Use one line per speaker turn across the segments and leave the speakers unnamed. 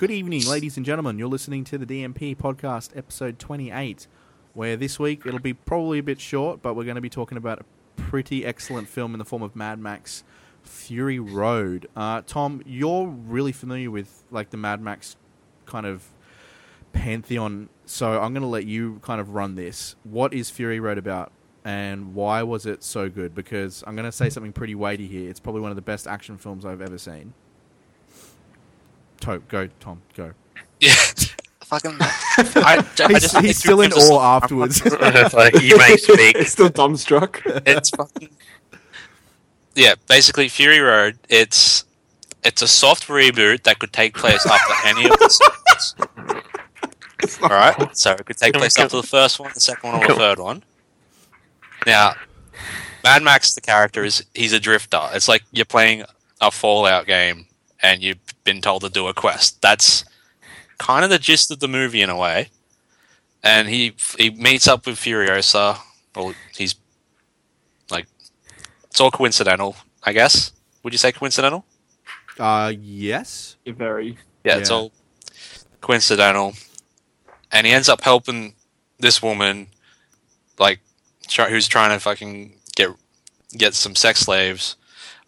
Good evening, ladies and gentlemen. You're listening to the DNP podcast, episode 28, where this week it'll be probably a bit short, but we're going to be talking about a pretty excellent film in the form of Mad Max Fury Road. Uh, Tom, you're really familiar with like the Mad Max kind of pantheon, so I'm going to let you kind of run this. What is Fury Road about? And why was it so good? Because I'm going to say something pretty weighty here. It's probably one of the best action films I've ever seen. To- go, Tom, go.
Yeah. Fucking. I, I
He's,
just,
he's still in awe afterwards.
It's like, you may speak.
Still dumbstruck.
It's fucking. Yeah, basically, Fury Road. It's it's a soft reboot that could take place after any of the sequels. All right, so it could take place after the first one, the second one, or the third one. Now, Mad Max, the character is he's a drifter. It's like you're playing a Fallout game and you've been told to do a quest. That's kind of the gist of the movie in a way. And he he meets up with Furiosa. Well, he's like it's all coincidental, I guess. Would you say coincidental?
Uh, yes.
Very.
Yeah, it's all coincidental. And he ends up helping this woman, like, try, who's trying to fucking get get some sex slaves.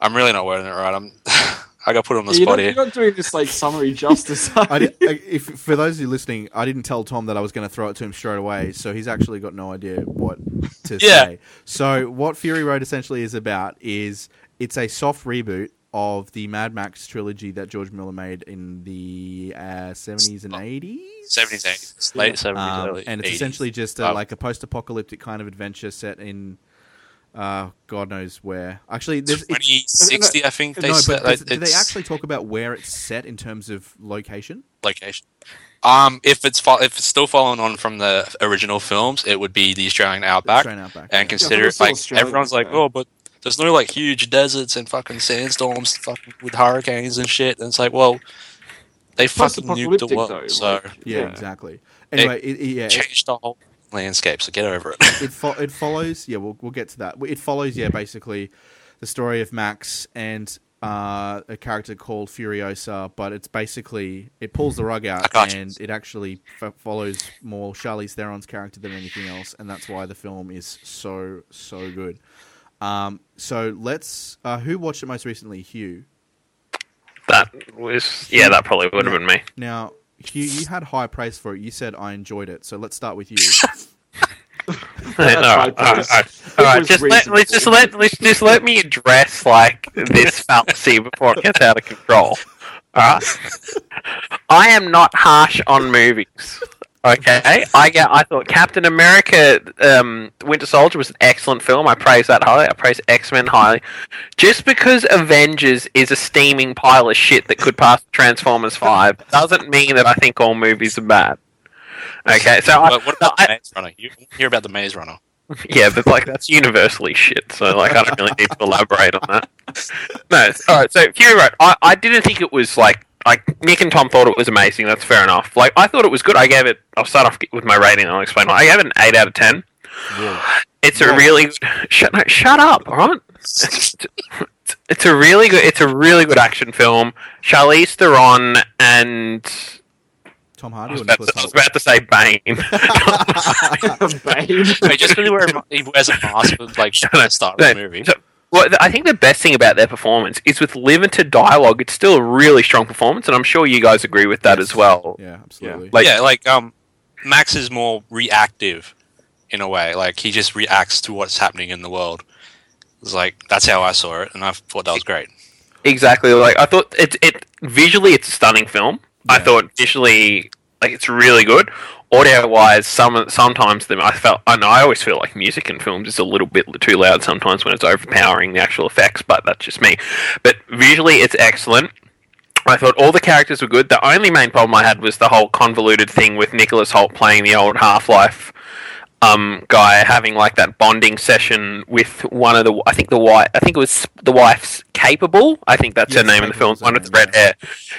I'm really not wording it right. I'm I got put on the
You're
spot
not,
here.
you're not doing this like summary justice.
I did, I- if for those of you listening, I didn't tell Tom that I was going to throw it to him straight away, so he's actually got no idea what to
Yeah.
say. So, what Fury Road essentially is about is it's a soft reboot of the Mad Max trilogy that George Miller made in the uh, seventies and eighties.
70s, 80s, late 70s,
Um,
early
and it's
80s.
essentially just a, like a post-apocalyptic kind of adventure set in, uh, God knows where. Actually, there's, it's,
2060, I think they
no,
said.
but
like,
do they actually talk about where it's set in terms of location?
location. Um, if it's fo- if it's still following on from the original films, it would be the Australian outback.
Australian Outback.
and
yeah.
consider
it's
it like
Australian,
everyone's like, oh, but there's no like huge deserts and fucking sandstorms, fucking with hurricanes and shit. And it's like, well, they fucking nuked the
Post-apocalyptic,
world,
though,
so
like-
Yeah,
Yeah.
exactly. Anyway, it, it- yeah,
changed the whole landscape. So get over it.
it, fo- it follows. Yeah, we'll we'll get to that. It follows. Yeah, basically, the story of Max and uh, a character called Furiosa, but it's basically it pulls the rug out and it actually f- follows more Charlize Theron's character than anything else, and that's why the film is so so good. Um, so let's. Uh, who watched it most recently? Hugh.
That was yeah, that probably would have been me.
Now, Hugh, you had high praise for it. You said I enjoyed it. So let's start with you.
all right, all right, all right, all right. All right,
was
just let, let's just let let's just let me address like this fallacy before it gets out of control. All right, I am not harsh on movies. Okay, I get. I thought Captain America, um, Winter Soldier was an excellent film. I praise that highly. I praise X Men highly. Just because Avengers is a steaming pile of shit that could pass Transformers Five doesn't mean that I think all movies are bad. Okay, so I,
what about the Maze Runner? You hear about the Maze Runner?
yeah, but like that's universally shit. So like I don't really need to elaborate on that. No, all right. So Fury Road, I, I didn't think it was like like Nick and Tom thought it was amazing. That's fair enough. Like I thought it was good. I gave it. I'll start off with my rating. and I'll explain. why. I gave it an eight out of ten. It's a
Whoa.
really shut no, shut up. All right. It's, it's a really good. It's a really good action film. Charlize Theron and
Tom
I
Hardy
was about to, I was about to say Bane.
Bane.
Wait, just because he, wear, he wears a mask for like the start of the movie.
So, well, I think the best thing about their performance is with limited dialogue, it's still a really strong performance, and I'm sure you guys agree with that
Yes.
as well.
Yeah, absolutely.
Like-
yeah, like um, Max is more reactive in a way. Like he just reacts to what's happening in the world. It's like that's how I saw it, and I thought that was great.
Exactly. Like I thought, it it visually it's a stunning film. I thought visually, like it's really good. Audio wise, some sometimes I felt. I know I always feel like music in films is a little bit too loud sometimes when it's overpowering the actual effects, but that's just me. But visually, it's excellent. I thought all the characters were good. The only main problem I had was the whole convoluted thing with Nicholas Hoult playing the old Half Life um, guy having like that bonding session with one of the I think the wife I think it was the wife's Capable. I think that's her name in the film. One with the red hair.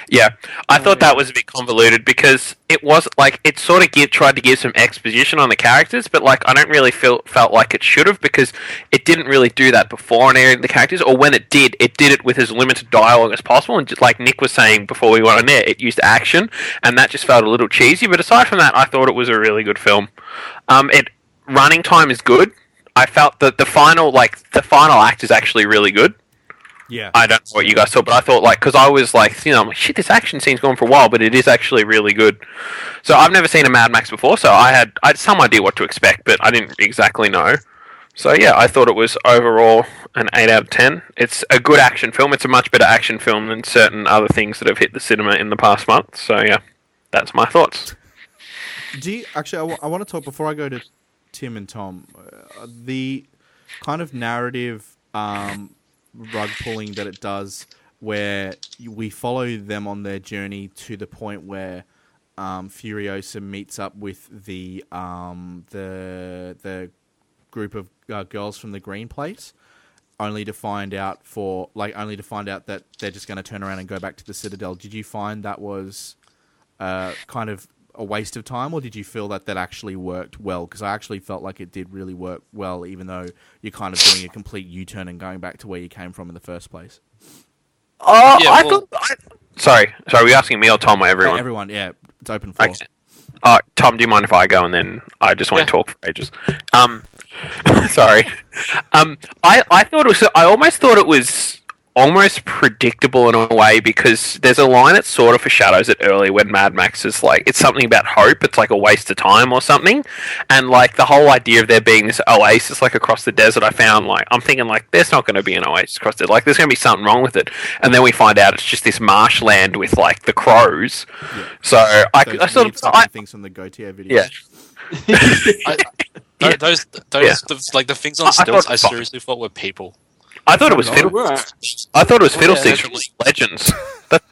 Yeah, I
Oh,
thought
yeah.
that was a bit convoluted because it was like it sort of give, tried to give some exposition on the characters, but like I don't really feel felt like it should have because it didn't really do that before on any of the characters, or when it did, it did it with as limited dialogue as possible. And just like Nick was saying before we went on there, it used action, and that just felt a little cheesy. But aside from that, I thought it was a really good film. Um, it running time is good. I felt that the final like the final act is actually really good.
Yeah.
I don't know what you guys thought, but I thought like because I was like, you know, I'm like, shit, this action scene's going for a while, but it is actually really good. So I've never seen a Mad Max before, so I had I had some idea what to expect, but I didn't exactly know. So yeah, I thought it was overall an eight out of ten. It's a good action film. It's a much better action film than certain other things that have hit the cinema in the past month. So yeah, that's my thoughts.
Do you actually? I want to talk before I go to Tim and Tom. Uh, the kind of narrative um, rug pulling that it does, where we follow them on their journey to the point where um, Furiosa meets up with the um, the the group of uh, girls from the Green Place, only to find out for like only to find out that they're just going to turn around and go back to the Citadel. Did you find that was uh, kind of a waste of time, or did you feel that that actually worked well? Because I actually felt like it did really work well, even though you're kind of doing a complete U-turn and going back to where you came from in the first place.
Oh,
Yeah,
I
well-
thought. I, sorry, sorry. Were you asking me or Tom or everyone?
Everyone, yeah, it's open for.
Okay. Uh, Tom, do you mind if I go and then I just want
Yeah.
to talk for ages? Um, sorry. Um, I I thought it was. I almost thought it was almost predictable in a way because there's a line that sort of foreshadows it early when Mad Max is like it's something about hope. It's like a waste of time or something, and like the whole idea of there being this oasis like across the desert. I found like I'm thinking like there's not going to be an oasis across it. Like there's going to be something wrong with it, and then we find out it's just this marshland with like the crows. So I,
Those
I sort of
weird fucking
I,
things from the Gautier video.
yeah.
I, Those, those,
Yeah.
the, like the things on
I thought
stilts,
it
I
was fine.
seriously thought were people.
I thought it was fiddle. I thought it was Fiddlesticks from League of Legends. That,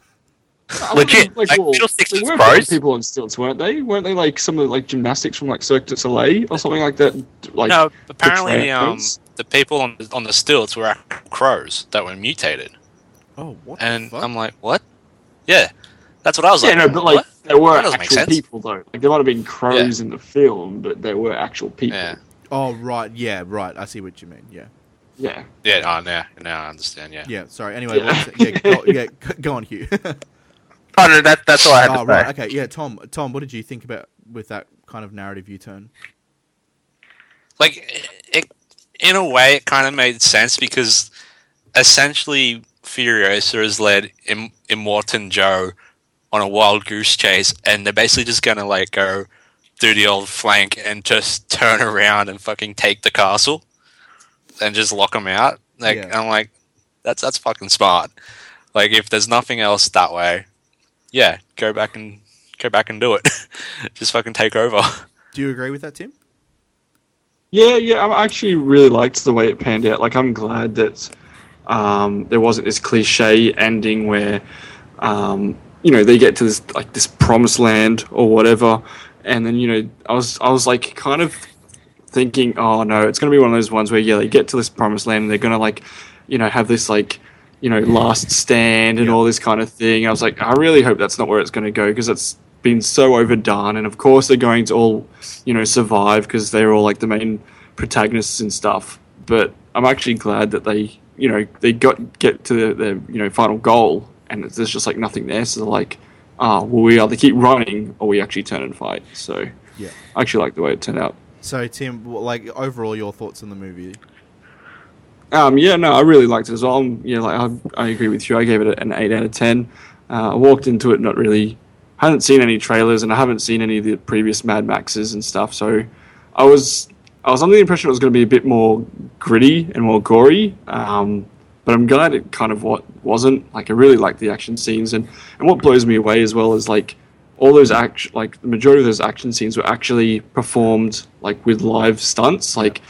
I
Legit,
Like,
like,
well,
Fiddlesticks
they
is
were
pros.
people on stilts, weren't they? Weren't they like some of the, like gymnastics from like Cirque du Soleil or something like that? Like
no, apparently the, um, the people on the, on the stilts were crows that were mutated,
Oh, what
and
the fuck?
I'm like, what? Yeah, that's what I was
yeah,
like.
no, but like
what?
there were
That doesn't make
actual people though. Like there might have been crows in the film, but there were actual people.
Yeah,
oh, right, yeah, right. I see what you mean. Yeah,
Yeah.
yeah. Oh, now, now I understand. Yeah.
yeah. Sorry. Anyway,
Yeah.
let's- yeah, go, yeah, go on, Hugh.
oh no, that, that's all I had
oh,
to
right.
say.
Okay. Yeah, Tom. Tom, what did you think about with that kind of narrative U-turn?
like it, in a way it kind of made sense because essentially Furiosa has led Im- Immortan Joe on a wild goose chase and they're basically just gonna like go do the old flank and just turn around and fucking take the castle and just lock them out like
Yeah.
I'm like that's that's fucking smart like if there's nothing else that way yeah go back and go back and do it just fucking take over
Do you agree with that, Tim?
Yeah, yeah. I actually really liked the way it panned out. Like, I'm glad that um, there wasn't this cliche ending where, um, you know, they get to this like this promised land or whatever, and then you know, I was I was like kind of thinking, oh no, it's gonna be one of those ones where yeah, they get to this promised land and they're gonna like, you know, have this like. You know, last stand and
Yeah.
all this kind of thing. I was like, I really hope that's not where it's going to go because it's been so overdone. And of course, they're going to all, you know, survive because they're all like the main protagonists and stuff. But I'm actually glad that they, you know, they got get to their, their you know final goal, and there's just like nothing there. So they're like, ah, well, we either keep running or we actually turn and fight. So
Yeah.
I actually like the way it turned out.
So, Tim, like overall, your thoughts on the movie?
Um, yeah, no, I really liked it as well. Um, Yeah, like I, I agree with you. I gave it an eight out of ten. Uh, I walked into it not really, hadn't seen any trailers, and I haven't seen any of the previous Mad Maxes and stuff. So I was I was under the impression it was going to be a bit more gritty and more gory. Um, but I'm glad it kind of what wasn't. Like I really liked the action scenes, and and what blows me away as well is like all those action, like the majority of those action scenes were actually performed like with live stunts, like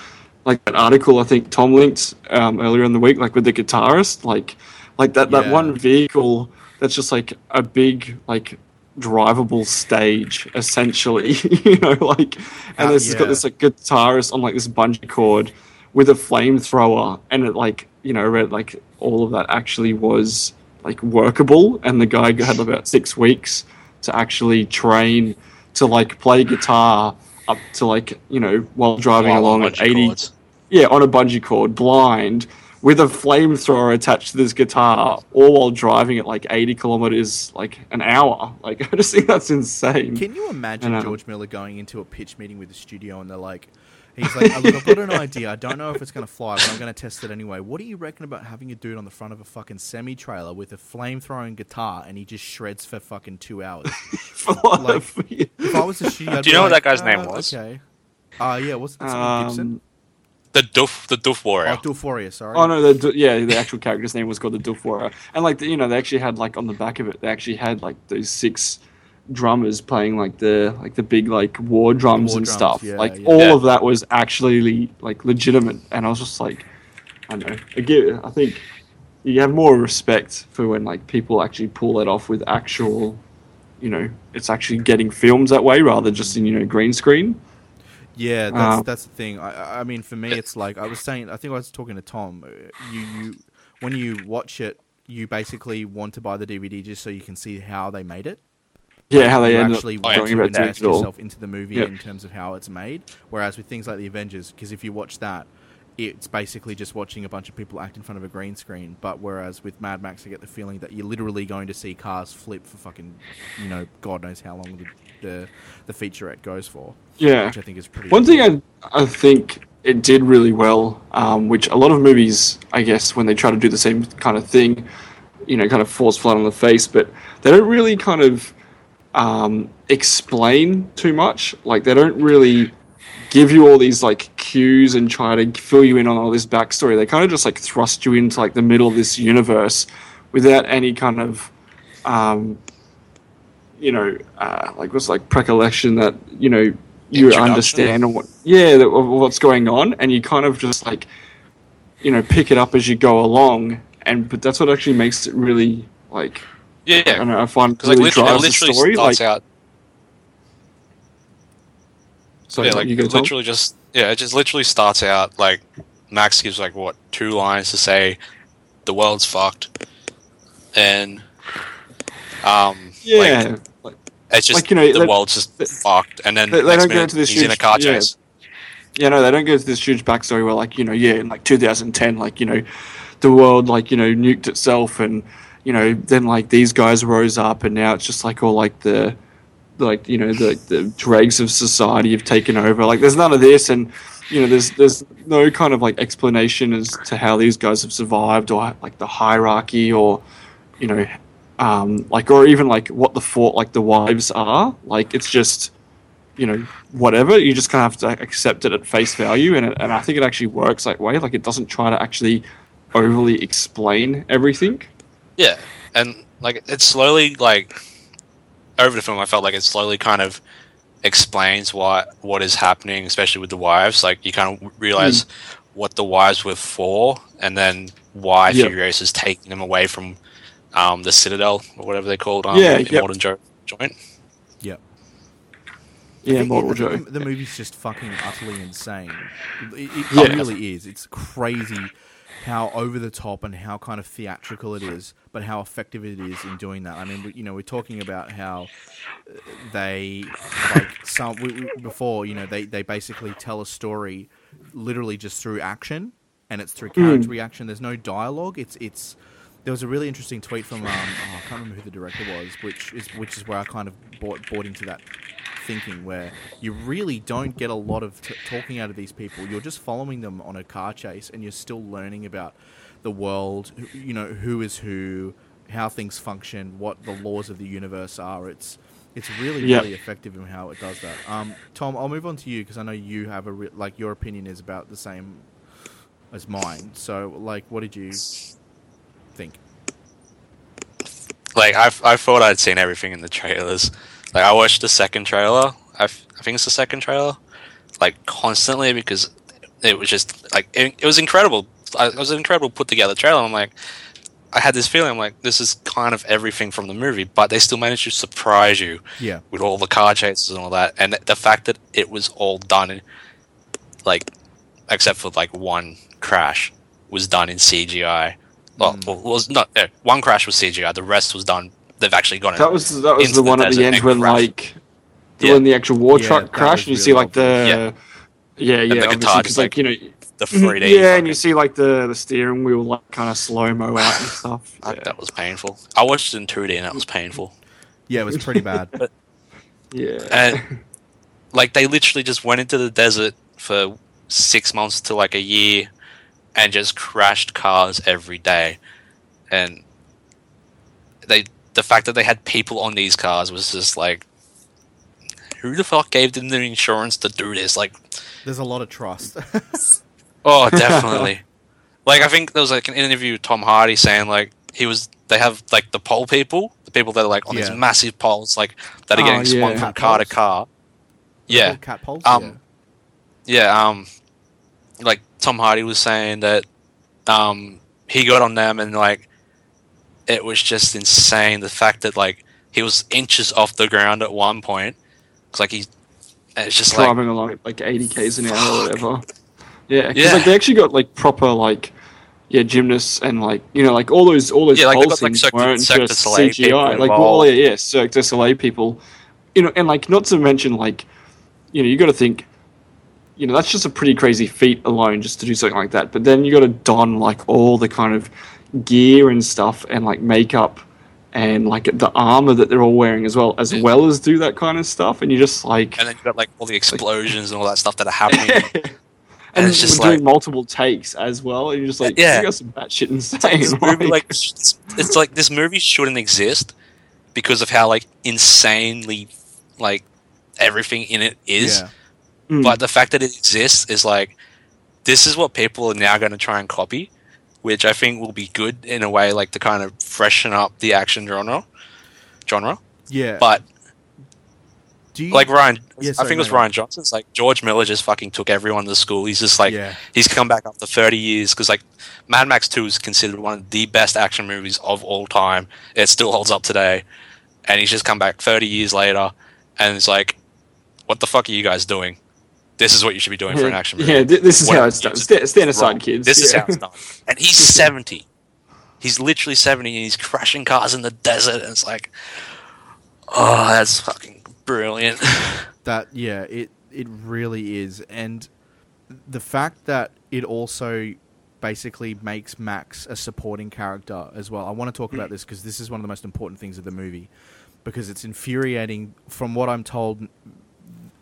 like that article I think Tom linked um, earlier in the week, like with the guitarist, like like that that one vehicle that's just like a big like drivable stage essentially, you know, like and
Uh,
there's
yeah.
got this like guitarist on like this bungee cord with a flamethrower, and it like you know, read like all of that actually was like workable, and the guy had about six weeks to actually train to like play guitar up to like you know while driving
While
along at eighty,
cords.
yeah, on a bungee cord, blind. With a flamethrower attached to this guitar, all while driving at like 80 kilometers, like an hour. Like, I just think that's insane.
Can you imagine
I know.
Um, George Miller going into a pitch meeting with the studio and they're like, he's like, "Oh, look, I've got an idea. I don't know if it's going to fly, but I'm going to test it anyway. What do you reckon about having a dude on the front of a fucking semi trailer with a flame throwing guitar and he just shreds for fucking two hours?
For life.
If I was a studio, I'd
Do you
be
know what that guy's name
"Uh,
was?
Okay. Uh, yeah, what's it? Something Gibson?
Um,
The Doof, the Doof Warrior.
Oh, Doof Warrior, sorry.
Oh no, the, yeah, the actual character's name was called the Doof Warrior, and like the, you know, they actually had like on the back of it, they actually had like those six drummers playing like the like the big like war drums
War
and
drums,
stuff.
yeah,
like
yeah.
all
Yeah.
of that was actually like legitimate, and I was just like, I know. Again, I think you have more respect for when like people actually pull that off with actual, you know, it's actually getting films that way rather than just in you know green screen.
Yeah, that's
Um,
that's the thing. I- I, I mean, for me, it's like I was saying. I think I was talking to Tom. uh, You, you, when you watch it, you basically want to buy the DVD just so you can see how they made it.
Yeah, how they end
actually
up
want
talking
to
about
invest
digital.
yourself into the movie
Yep.
in terms of how it's made. Whereas with things like the Avengers, because if you watch that, it's basically just watching a bunch of people act in front of a green screen. But whereas with Mad Max, I get the feeling that you're literally going to see cars flip for fucking, you know, God knows how long the the, the featurette goes for.
Yeah.
which I think is pretty.
One thing I, I think it did really well, um, which a lot of movies, I guess, when they try to do the same kind of thing, you know, kind of falls flat on the face, but they don't really kind of um, explain too much. Like, they don't really give you all these, like, cues and try to fill you in on all this backstory. They kind of just, like, thrust you into, like, the middle of this universe without any kind of. Um, you know, uh, like what's like recollection that you know you understand what yeah that, what's going on, and you kind of just like you know pick it up as you go along, and but that's what actually makes it really like
yeah,
I don't know I find
because like literally, it
drives the
literally
story.
starts
Like,
out.
sorry,
yeah, like
you
literally just yeah, it just literally starts out like Max gives like what two lines to say, the world's fucked, and um
yeah.
like, it's just
like, you know,
the
they-
world's just
they-
fucked, and then
they- they don't go into this
he's in a
huge-
car
yeah.
chase.
Yeah, no, they don't go into this huge backstory where, like, you know, yeah, in like 2010, like, you know, the world, like, you know, nuked itself, and you know, then like these guys rose up, and now it's just like all like the, like, you know, the the dregs of society have taken over. Like, there's none of this, and you know, there's there's no kind of like explanation as to how these guys have survived, or like the hierarchy, or you know, um, like, or even like what the fort, like the wives are. Like, it's just you know, whatever. You just kind of have to accept it at face value, and it, and I think it actually works that way. Like it doesn't try to actually overly explain everything.
Yeah, and like it slowly like over the film, I felt like it slowly kind of explains what what is happening, especially with the wives. Like you kind of realize what the wives were for, and then why
Yep.
Furious is taking them away from um, the Citadel or whatever they called um,
Yeah,
in
yep.
Modern Jo- Joint.
Yep.
Yeah,
think-
Mortal Joe.
The, the movie's just fucking utterly insane. It, it
Yeah.
really is. It's crazy how over the top and how kind of theatrical it is, but how effective it is in doing that. I mean, we, you know, we're talking about how uh, they like some we, we, before. You know, they they basically tell a story literally just through action, and it's through character reaction. There's no dialogue. It's it's. There was a really interesting tweet from um, oh, I can't remember who the director was, which is which is where I kind of bought bought into that thinking where you really don't get a lot of t- talking out of these people. You're just following them on a car chase, and you're still learning about the world. You know who is who, how things function, what the laws of the universe are. It's it's really
Yep.
really effective in how it does that. Um, Tom, I'll move on to you because I know you have a re- like your opinion is about the same as mine. So like, what did you think?
Like I, I thought I'd seen everything in the trailers. Like I watched the second trailer. I, f- I think it's the second trailer. Like constantly because it was just like it, it was incredible. I- It was an incredible put together trailer. I'm like, I had this feeling. I'm like, this is kind of everything from the movie, but they still managed to surprise you
Yeah,
with all the car chases and all that, and the fact that it was all done, like, except for like one crash, was done in CGI. Well, well, was not uh, one crash was CGI. The rest was done. They've actually gone.
That was that was
into
the
the
one at the end when
crashed.
like the
Yeah.
when the actual war
Yeah,
truck crashed, and you see
really
like the yeah yeah,
the
obviously
guitar
because
just,
like you know
the 3D.
yeah, and you see like the the steering wheel like kind of slow mo out and stuff. Yeah.
That was painful. I watched it in 2D and that was painful.
Yeah, it was pretty bad.
yeah.
And like they literally just went into the desert for six months to like a year and just crashed cars every day. And they the fact that they had people on these cars was just like who the fuck gave them the insurance to do this? Like
There's a lot of trust.
Oh, definitely. like I think there was like an interview with Tom Hardy saying like he was they have like the pole people, the people that are like on these massive poles like that are
Oh,
getting swung
yeah.
from
Cat
car to
poles.
car. Yeah.
cat poles.
Um, Yeah, um like Tom Hardy was saying that um he got on them and like it was just insane the fact that like he was inches off the ground at one point. It's like he, it's just like
driving along at like 80 k's an hour or whatever. Yeah, because
Yeah.
like they actually got like proper like yeah gymnasts and like you know like all those all those
Yeah, like, got, like, Cirque
weren't
Cirque
just CGI. Like well, yeah, yeah, Cirque du Soleil people. You know, and like not to mention like you know you got to think. You know that's just a pretty crazy feat alone, just to do something like that. But then you got to don like all the kind of gear and stuff, and like makeup, and like the armor that they're all wearing as well, as
Yeah.
well as do that kind of stuff. And you just like
and then you got like all the explosions and all that stuff that are happening.
and,
it's just
we're doing
like-
multiple takes as well. And you're just like,
Yeah.
you got some batshit insane.
this movie, like, it's, it's like this movie shouldn't exist because of how like insanely like everything in it is.
yeah.
Mm.
But the fact that it exists is like this is what people are now going to try and copy, which I think will be good in a way, like to kind of freshen up the action genre. Genre,
Yeah.
but
do you
like Ryan,
Yeah,
I think it was
no.
Rian Johnson's like George Miller just fucking took everyone to school. He's just like
yeah.
he's come back after 30 years because like Mad Max 2 is considered one of the best action movies of all time. It still holds up today, and he's just come back 30 years later, and it's like, what the fuck are you guys doing? This is what you should be doing for an action movie.
Yeah, this is
What
how it's done.
just
Sta- stand
Wrong.
aside, kids.
This is how it's done. And he's 70. He's literally 70 and he's crashing cars in the desert. And it's like, oh, that's fucking brilliant.
That yeah, it it really is, and the fact that it also basically makes Max a supporting character as well. I want to talk about hmm. this because this is one of the most important things of the movie because it's infuriating. From what I'm told,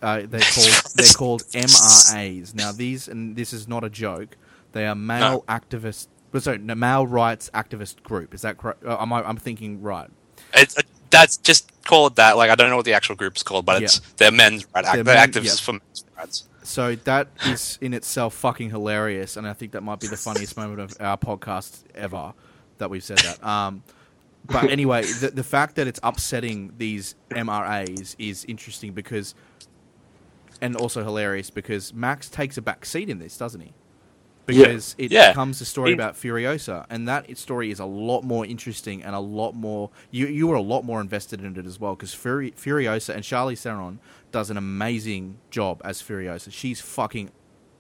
uh, they're called they're called MRAs. Now these and this is not a joke. They are male activist. well, Sorry, no, male rights activist group. Is that correct? Uh, am I, I'm thinking right.
It's, uh, that's just call it that. Like, I don't know what the actual group's called, but it's they're men's right.
They're
they're
men-
activists
yeah.
for men's rights.
So that is in itself fucking hilarious, and I think that might be the funniest moment of our podcast ever that we've said that. Um, but anyway, the, the fact that it's upsetting these MRAs is interesting because, and also hilarious because Max takes a back seat in this, doesn't he? Because it
Yeah.
becomes a story
He-
about Furiosa, and that story is a lot more interesting and a lot more. You you were a lot more invested in it as well because Furi- Furiosa and Charlize Theron does an amazing job as Furiosa. She's fucking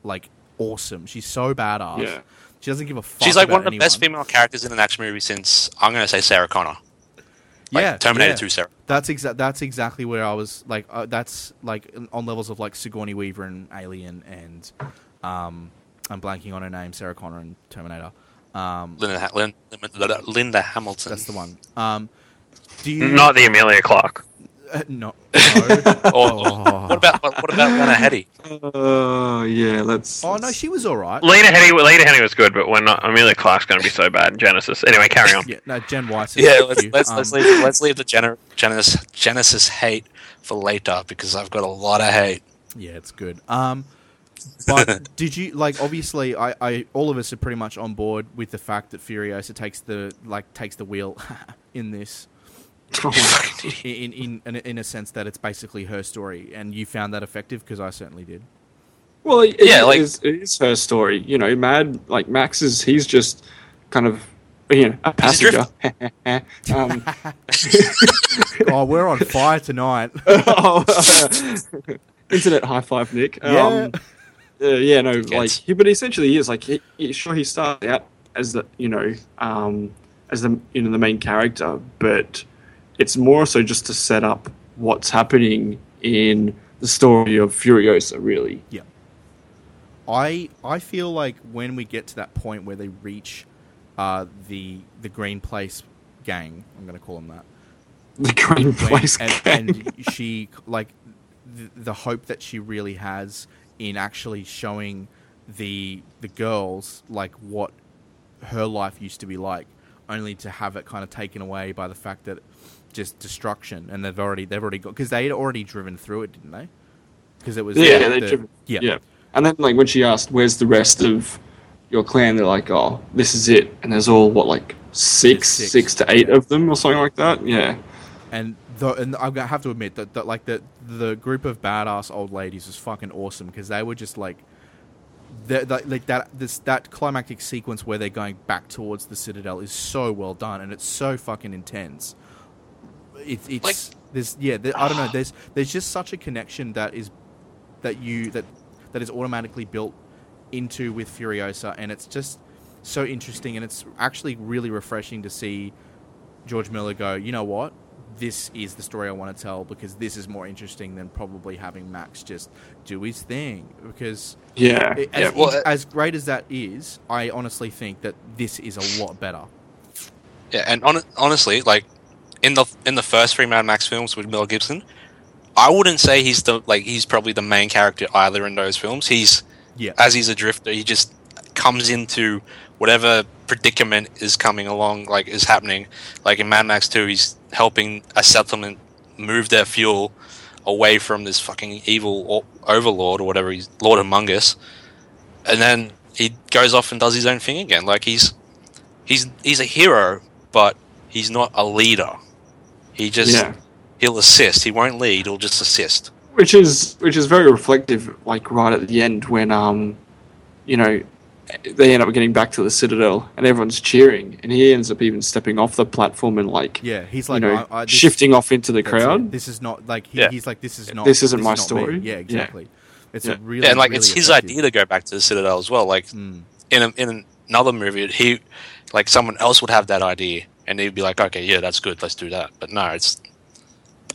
like awesome. She's so badass.
Yeah.
She doesn't give a fuck.
She's like
about
one of the best female characters in an action movie since I'm going to say Sarah Connor. Like,
yeah,
Terminator
yeah.
2 Sarah.
That's exact. That's exactly where I was. Like, uh, that's like on levels of like Sigourney Weaver and Alien, and um, I'm blanking on her name, Sarah Connor and Terminator. Um,
Linda, Ha- Lin, Linda Hamilton.
that's the one. Um, do you
Not the Emilia Clarke.
Uh, no. no.
Or,
Oh.
What about what, what about Lena Headey?
Oh yeah, let's.
oh no, she was all right.
Lena Headey, Lena Headey was good, but we're not. Emilia Clarke's going to be so bad in Genisys. Anyway, carry on.
Yeah, no, Jen Weiss. is
Yeah, let's let's,
Um,
let's leave let's leave the Gener- Genisys Genisys hate for later because I've got a lot of hate.
Yeah, it's good. Um, but did you like? Obviously, I, I, all of us are pretty much on board with the fact that Furiosa takes the like takes the wheel in this. In, in in in a sense that it's basically her story, and you found that effective because I certainly did.
Well, it,
Yeah,
it
like-
is, it is her story. You know, Mad like Max is he's just kind of you know a passenger. um,
Oh, we're on fire tonight.
internet high five, Nick. Um, Uh, yeah, no, like, he, but essentially he is like, he, he, sure, he started out as the, you know, um, as the, you know, the main character, but it's more so just to set up what's happening in the story of Furiosa, really. Yeah.
I I feel like when we get to that point where they reach uh, the the Green Place gang, I'm going to call them that.
The Green
when-
Place
and,
gang.
and she like the, the hope that she really has in actually showing the the girls like what her life used to be like only to have it kind of taken away by the fact that just destruction and they've already they've already got because they had already driven through it didn't they because it was
yeah,
the-
they
the-
driven-
yeah
yeah. And then, like, when she asked, "Where's the rest of your clan?" They're like, "Oh, this is it." And there's all what, like six,
six,
six to eight
yeah.
of them, or something like that. Yeah,
and the, and I have to admit that, that like the the group of badass old ladies was fucking awesome because they were just like the, the, like that this that climactic sequence where they're going back towards the citadel is so well done and it's so fucking intense. It, it's
Like-
there's yeah there, I don't know there's there's just such a connection that is that you that that is automatically built into with Furiosa and it's just so interesting and it's actually really refreshing to see George Miller go, you know what? This is the story I want to tell because this is more interesting than probably having Max just do his thing. Because
yeah,
it-
yeah.
as,
well, uh,
as great as that is, I honestly think that this is a lot better.
Yeah, and on, honestly, like in the in the first three Mad Max films with Mel Gibson, I wouldn't say he's the like he's probably the main character either in those films. He's
Yeah.
as he's a drifter, he just comes into whatever predicament is coming along, like is happening. Like in Mad Max Two, he's helping a settlement move their fuel away from this fucking evil overlord or whatever he's Lord Humungus, and then he goes off and does his own thing again. Like he's he's he's a hero, but he's not a leader. He just
yeah.
he'll assist. He won't lead. He'll just assist.
which is which is very reflective like right at the end when um you know they end up getting back to the citadel and everyone's cheering and he ends up even stepping off the platform and like
Yeah, he's
you
like
know
I, I, this-
shifting off into the
that's it.
crowd
This is not like he,
Yeah.
he's like this is not
This isn't my
is not me.
story.
Yeah,
Yeah.
exactly. It's
Yeah.
a really
Yeah, and like
really
it's his
effective.
idea to go back to the Citadel as well. Like
Mm.
in a, in another movie, he like someone else would have that idea, and he'd be like, "Okay, yeah, that's good. Let's do that." But no, it's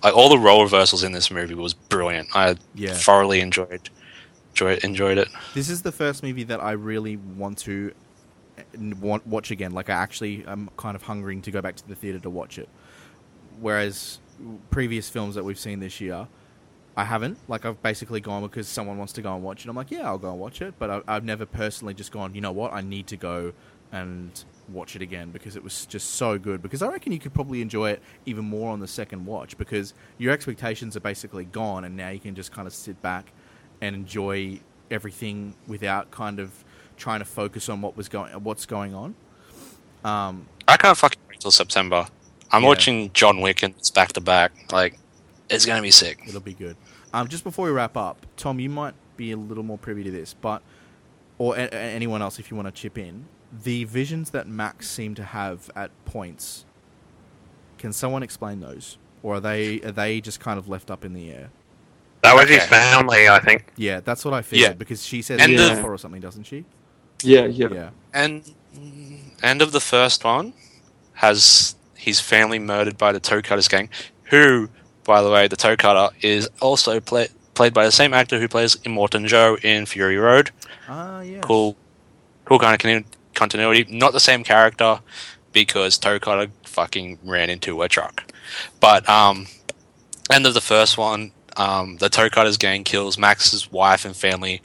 like all the role reversals in this movie was brilliant. I
Yeah.
thoroughly enjoyed enjoyed enjoyed it.
This is the first movie that I really want to want watch again. Like I actually am kind of hungering to go back to the theater to watch it. Whereas previous films that we've seen this year, I haven't. Like I've basically gone because someone wants to go and watch it. I'm like, yeah, I'll go and watch it. But I, I've never personally just gone. You know what? I need to go and watch it again because it was just so good. Because I reckon you could probably enjoy it even more on the second watch because your expectations are basically gone, and now you can just kind of sit back and enjoy everything without kind of trying to focus on what was going what's going on. Um,
I can't fucking wait till September. I'm
Yeah.
watching John Wick and it's back to back. Like it's gonna be sick.
it'll be good. Um, just before we wrap up, Tom, you might be a little more privy to this, but or a- anyone else if you want to chip in, the visions that Max seemed to have at points. Can someone explain those, or are they are they just kind of left up in the air?
That was his family, I think.
Yeah, that's what I figured
Yeah.
because she says
And
yeah.
the-
or something, doesn't she?
yeah yeah
Yeah.
And end of the first one has his family murdered by the Toe Cutters gang, who, by the way, the Toe Cutter is also play, played by the same actor who plays Immortan Joe in Fury Road.
Ah, yeah.
Cool, cool kind of con- continuity. Not the same character because Toe Cutter fucking ran into a truck. But um, end of the first one, um, the Toe Cutters gang kills Max's wife and family,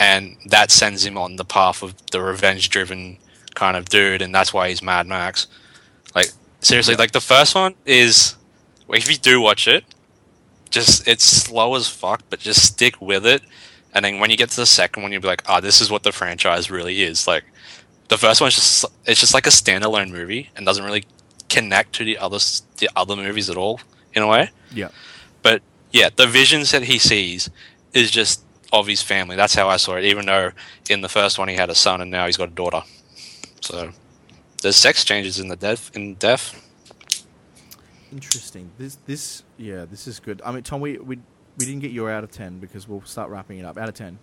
and that sends him on the path of the revenge-driven kind of dude, and that's why he's Mad Max. Like seriously, like the first one is, if you do watch it, just it's slow as fuck, but just stick with it. And then when you get to the second one, you'll be like, "Oh, this is what the franchise really is." Like, the first one's just it's just like a standalone movie and doesn't really connect to the other the other movies at all in a way.
Yeah.
But yeah, the visions that he sees is just of his family. That's how I saw it. Even though in the first one he had a son and now he's got a daughter. So there's sex changes in the death in death.
Interesting. This, this, yeah, this is good. I mean, Tom, we we we didn't get your out of ten because we'll start wrapping it up. Out of ten.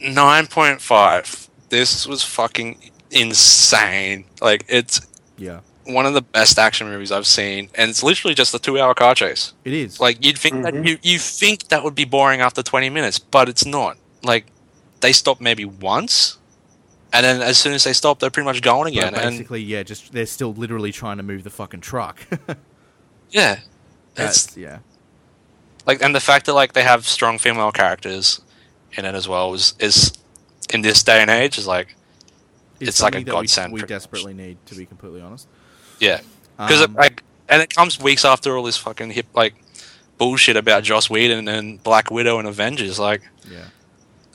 Nine point five. This was fucking insane. Like it's
Yeah,
one of the best action movies I've seen, and it's literally just a two-hour car chase.
it is.
Like you'd think
Mhm.
that you you think that would be boring after twenty minutes, but it's not. Like they stop maybe once, and then as soon as they stop, they're pretty much going
But
again. And
basically, yeah, just they're still literally trying to move the fucking truck.
yeah,
That's
it's
yeah,
like and the fact that like they have strong female characters in it as well is is in this day and age is like It's like a
we-
godsend,
We,
much.
desperately need, to be completely honest.
yeah because
Um,
like and it comes weeks after all this fucking hip like bullshit about Joss Whedon and Black Widow and Avengers. Like
yeah.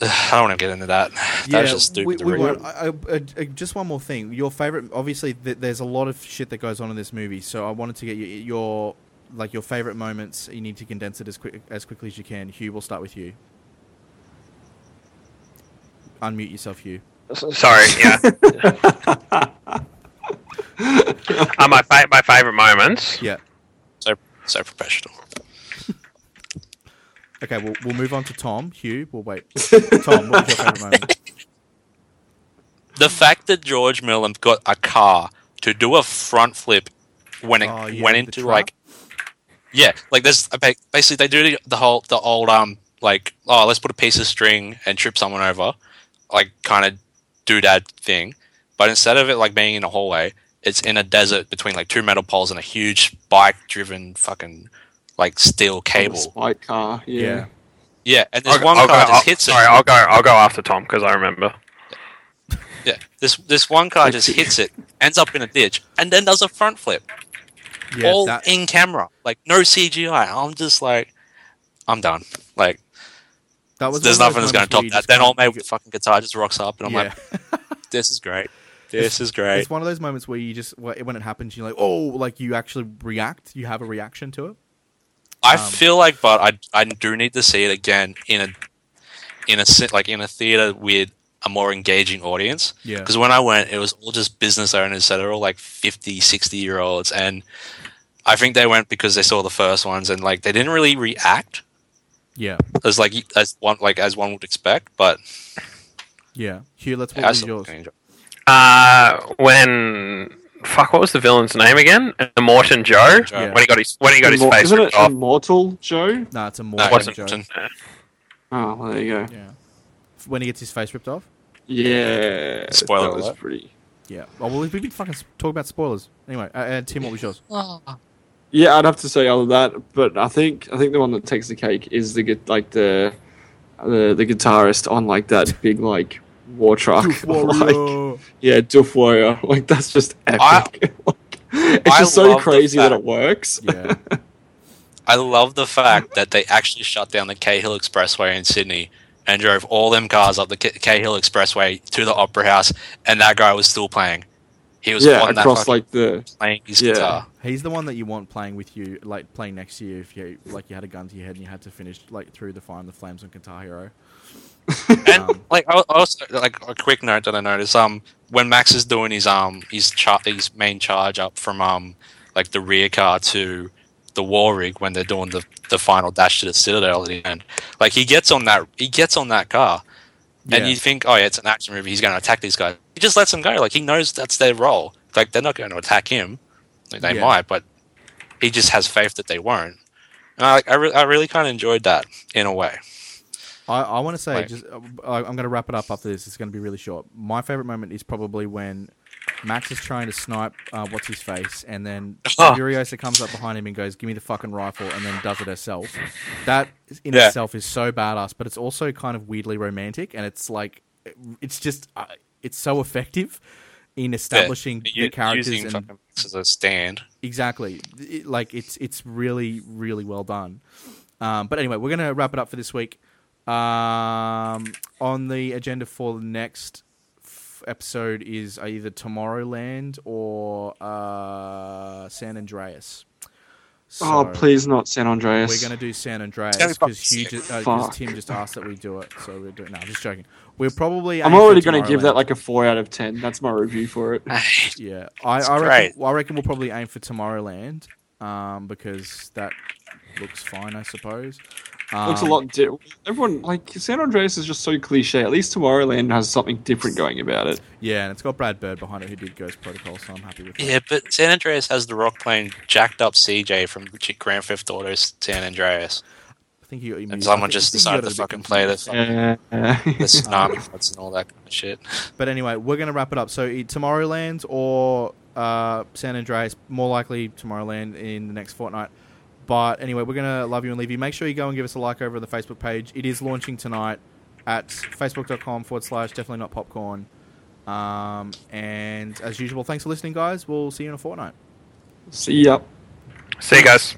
I don't want to get into that. That's just stupid.
We, we. I, I, I, just one more thing. Your favorite, obviously, th- there's a lot of shit that goes on in this movie. So I wanted to get you, your like your favorite moments. You need to condense it as quick as quickly as you can. Hugh, we'll start with you. Unmute yourself, Hugh.
Sorry, yeah. uh, my fa- my favorite moments.
Yeah.
so so professional.
Okay, we'll we'll move on to Tom. Hugh, we'll wait. Tom, what was your favorite moment?
The fact that George Miller got a car to do a front flip when it
Oh, yeah,
went into like yeah, like there's ba- basically they do the whole the old um like oh let's put a piece of string and trip someone over, like kind of doodad thing, but instead of it like being in a hallway, it's in a desert between like two metal poles and a huge bike driven fucking like steel cable.
Spike car. Yeah.
Yeah.
Yeah, and this
I'll,
one
I'll
car
go,
just
I'll-
hits
sorry,
it.
I'll go. I'll go after Tom because I remember.
Yeah, this this one car just hits it, ends up in a ditch, and then does a front flip.
Yeah,
all
that,
in camera, like no CGI. I'm just like, I'm done. Like,
that was
there's nothing that's gonna top that. Then old mate with the fucking guitar just rocks up, and I'm
yeah.
like, this is great. This is great.
It's one of those moments where you just when it happens, you're like, oh, like you actually react. You have a reaction to it.
I
um,
feel like, but I I do need to see it again in a in a like in a theater with a more engaging audience.
Yeah.
Because when I went, it was all just business owners that are all like 50, 60 year olds. And I think they went because they saw the first ones and like they didn't really react
Yeah.
as like as one like as one would expect. But
Yeah. Hugh, let's what
I
was
still
yours?
Uh, when fuck, what was the villain's name again? Immortan Joe.
Joe.
Yeah.
When he got his when he got his
Immor-
face
Isn't it
off.
Immortal Joe?
No, it's a more.
No,
it wasn't. Uh,
Oh, well, there you go.
Yeah. When he gets his face ripped off.
Yeah.
Spoiler
that was pretty.
Yeah. Oh, well, we've been fucking talking about spoilers. Anyway, uh, uh, Tim, what was yours?
Yeah, I'd have to say all of that, but I think I think the one that takes the cake is the like the the the guitarist on like that big like war truck. like, yeah, Doof Warrior. Like that's just epic. Like, it's
I
just so
love the
crazy that it works.
yeah.
I love the fact that they actually shut down the Cahill Expressway in Sydney and drove all them cars up the Ca- Cahill Expressway to the Opera House, and that guy was still playing. He was
yeah,
that
across like the
playing his
yeah.
guitar.
He's the one that you want playing with you, like playing next to you. If you like, you had a gun to your head and you had to finish like through the fire and the flames on Guitar Hero.
And
Um,
like I also like a quick note that I noticed um when Max is doing his um his char- his main charge up from um like the rear car to the war rig when they're doing the the final dash to the citadel at the end like he gets on that he gets on that car and you think oh yeah it's an action movie he's going to attack these guys. He just lets them go. Like he knows that's their role. Like they're not going to attack him. Like, they
Yeah.
might but he just has faith that they won't. And I I, re- I really kind of enjoyed that in a way.
I, I want to say,
Like-
just uh, I'm going to wrap it up after this. It's going to be really short. My favorite moment is probably when Max is trying to snipe uh, what's his face, and then
Ah.
Furiosa comes up behind him and goes, "Give me the fucking rifle," and then does it herself. That in
Yeah.
itself is so badass, but it's also kind of weirdly romantic, and it's like it's just uh, it's so effective in establishing
Yeah,
the characters
using
and
as a stand
exactly It- like it's it's really really well done um, but anyway we're gonna wrap it up for this week um, on the agenda for the next episode is either tomorrowland or uh, san andreas
Oh, please not San Andreas.
we're gonna do San Andreas
gonna be fucking
because Hugh
sick.
ju- uh, 'cause
Fuck.
Tim just asked that we do it, so we're doing. No, I'm just joking. We're probably.
I'm already going to give that like a four out of ten. That's my review for it.
Yeah, I, I
great.
reckon. I reckon we'll probably aim for Tomorrowland, um, because that looks fine, I suppose.
Looks a
Um,
lot. different. everyone like San Andreas is just so cliche. At least Tomorrowland has something different going about it.
Yeah, and it's got Brad Bird behind it who did Ghost Protocol, so I'm happy with that.
Yeah, but San Andreas has the Rock playing jacked up CJ from Grand Theft Auto San Andreas.
I think you. you
And someone just
I think you
decided to fucking play the,
confused.
fucking-
Uh,
the tsunami floods and all that kind of shit.
But anyway, we're going to wrap it up. So e- Tomorrowland or uh, San Andreas, more likely Tomorrowland in the next fortnight. But anyway, we're going to love you and leave you. Make sure you go and give us a like over on the Facebook page. It is launching tonight at facebook.com forward slash definitely not popcorn. Um, and as usual, thanks for listening, guys. We'll see you in a fortnight.
See ya.
See you guys.